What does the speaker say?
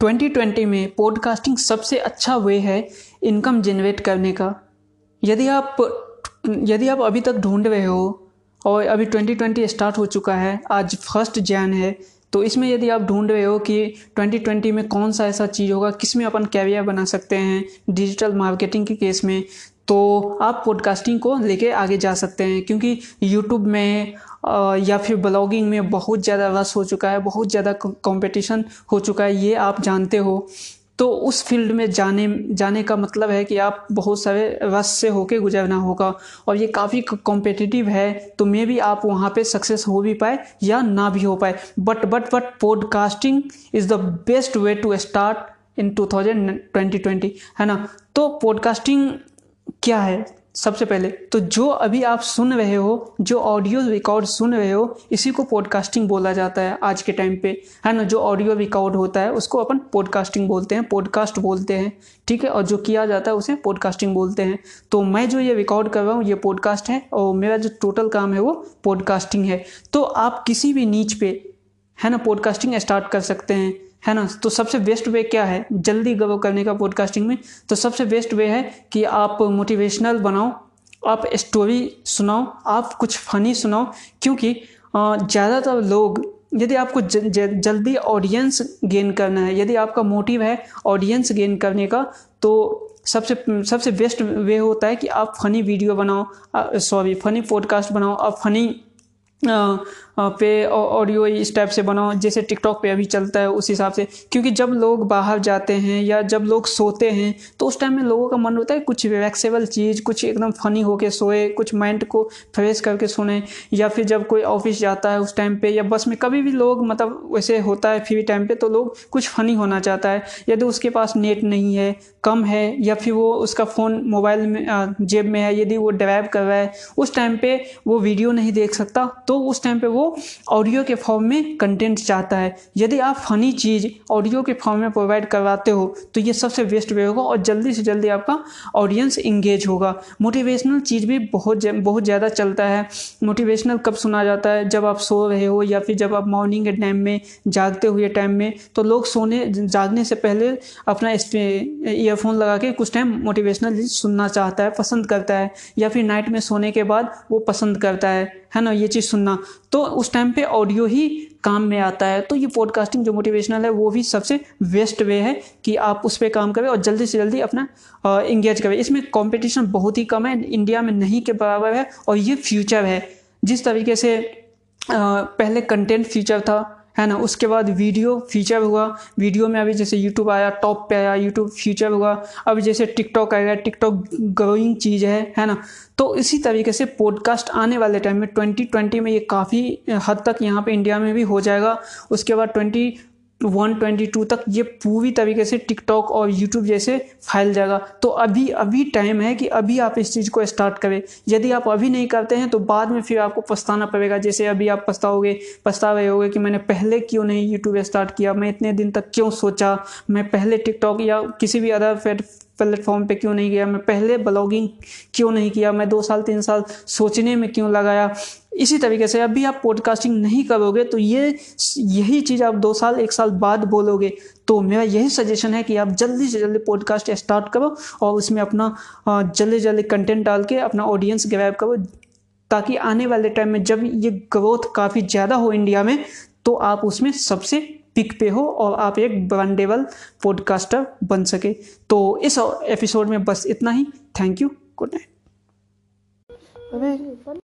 2020 में पॉडकास्टिंग सबसे अच्छा वे है इनकम जनरेट करने का। यदि आप यदि आप अभी तक ढूंढ रहे हो और अभी 2020 स्टार्ट हो चुका है, आज फ़र्स्ट जैन है तो इसमें यदि आप ढूंढ रहे हो कि 2020 में कौन सा ऐसा चीज़ होगा किसमें अपन कैरियर बना सकते हैं डिजिटल मार्केटिंग के केस में तो आप पॉडकास्टिंग को लेके आगे जा सकते हैं, क्योंकि यूट्यूब में या फिर ब्लॉगिंग में बहुत ज़्यादा रस हो चुका है, बहुत ज़्यादा कंपटीशन हो चुका है, ये आप जानते हो। तो उस फ़ील्ड में जाने जाने का मतलब है कि आप बहुत सारे रस से होके गुजरना होगा और ये काफ़ी कॉम्पिटिटिव है तो मे भी आप वहाँ पे सक्सेस हो भी पाए या ना भी हो पाए। But but but podcasting is the best way to start in two thousand twenty twenty है ना? तो पॉडकास्टिंग क्या है? सबसे पहले तो जो अभी आप सुन रहे हो, जो ऑडियो रिकॉर्ड सुन रहे हो, इसी को पॉडकास्टिंग बोला जाता है आज के टाइम पे, है ना? जो ऑडियो रिकॉर्ड होता है, उसको अपन पॉडकास्टिंग बोलते हैं पॉडकास्ट बोलते हैं, ठीक है? और जो किया जाता है, उसे पॉडकास्टिंग बोलते हैं। तो मैं जो ये रिकॉर्ड कर रहा हूँ, ये पॉडकास्ट है, और मेरा जो टोटल काम है, वो पॉडकास्टिंग है। तो आप किसी भी नीच पे, है ना? पॉडकास्टिंग स्टार्ट कर सकते हैं। है ना? तो सबसे बेस्ट वे क्या है? जल्दी ग्रो करने का पॉडकास्टिंग में। तो सबसे बेस्ट वे है कि आप मोटिवेशनल बनाओ आप स्टोरी सुनाओ आप कुछ फनी सुनाओ। क्योंकि ज़्यादातर लोग यदि आपको ज, ज, जल्दी ऑडियंस गेन करना है यदि आपका मोटिव है ऑडियंस गेन करने का तो सबसे सबसे बेस्ट वे होता है कि आप फनी वीडियो बनाओ सॉरी फनी पॉडकास्ट बनाओ आप फनी पे ऑडियो इस टाइप से बनाओ, जैसे टिकटॉक पे अभी चलता है, उस हिसाब से। क्योंकि जब लोग बाहर जाते हैं या जब लोग सोते हैं तो उस टाइम में लोगों का मन होता है कुछ रिलैक्सेबल चीज़, कुछ एकदम फनी होके सोए, कुछ माइंड को फ्रेश करके सुने। या फिर जब कोई ऑफ़िस जाता है उस टाइम पे, या बस में कभी भी लोग मतलब वैसे होता है फ्री टाइम पे तो लोग कुछ फनी होना चाहता है। यदि उसके पास नेट नहीं है, कम है, या फिर वो उसका फ़ोन मोबाइल में जेब में है, यदि वो ड्राइव कर रहा है, उस टाइम पे वो वीडियो नहीं देख सकता तो उस टाइम पे वो ऑडियो के फॉर्म में कंटेंट चाहता है। यदि आप फनी चीज़ ऑडियो के फॉर्म में प्रोवाइड करवाते हो तो ये सबसे बेस्ट वे होगा और जल्दी से जल्दी आपका ऑडियंस इंगेज होगा। मोटिवेशनल चीज़ भी बहुत बहुत ज़्यादा चलता है। मोटिवेशनल कब सुना जाता है? जब आप सो रहे हो या फिर जब आप मॉर्निंग के टाइम में जागते हुए टाइम में तो लोग सोने, जागने से पहले अपना ईयरफोन लगा के कुछ टाइम मोटिवेशनल सुनना चाहता है, पसंद करता है। या फिर नाइट में सोने के बाद वो पसंद करता है। है ना, ये चीज़ सुनना। तो उस टाइम पे ऑडियो ही काम में आता है। तो ये पॉडकास्टिंग जो मोटिवेशनल है, वो भी सबसे बेस्ट वे है कि आप उस पर काम करें और जल्दी से जल्दी अपना इंगेज करें। इसमें कॉम्पिटिशन बहुत ही कम है। इंडिया में नहीं के बराबर है और ये फ्यूचर है। जिस तरीके से पहले कंटेंट फ्यूचर था है ना? उसके बाद वीडियो फीचर हुआ। वीडियो में अभी जैसे यूट्यूब आया, टॉप पे आया यूट्यूब फीचर हुआ। अभी जैसे टिकटॉक आएगा टिकटॉक ग्रोइंग चीज़ है है ना? तो इसी तरीके से पॉडकास्ट आने वाले टाइम में 2020 में ये काफ़ी हद तक यहाँ पे इंडिया में भी हो जाएगा। उसके बाद 20 122 तक ये पूरी तरीके से टिकटॉक और यूट्यूब जैसे फैल जाएगा। तो अभी अभी टाइम है कि अभी आप इस चीज़ को स्टार्ट करें। यदि आप अभी नहीं करते हैं तो बाद में फिर आपको पछताना पड़ेगा। जैसे अभी आप पछताओगे, पछता रहे होगे कि मैंने पहले क्यों नहीं यूट्यूब स्टार्ट किया? मैं इतने दिन तक क्यों सोचा? मैं पहले टिकटॉक या किसी भी अदर प्लेटफॉर्म पे क्यों नहीं गया? मैं पहले ब्लॉगिंग क्यों नहीं किया? मैं दो साल, तीन साल सोचने में क्यों लगाया? इसी तरीके से अभी आप पॉडकास्टिंग नहीं करोगे तो ये यही चीज़ आप दो साल, एक साल बाद बोलोगे तो मेरा यही सजेशन है कि आप जल्दी से जल्दी पॉडकास्ट स्टार्ट करो और उसमें अपना जल्दी जल्दी कंटेंट डाल के अपना ऑडियंस ग्रैब करो, ताकि आने वाले टाइम में जब ये ग्रोथ काफ़ी ज़्यादा हो इंडिया में तो आप उसमें सबसे पिक पे हो और आप एक ब्रांडेबल पॉडकास्टर बन सके। तो इस एपिसोड में बस इतना ही। Thank you good night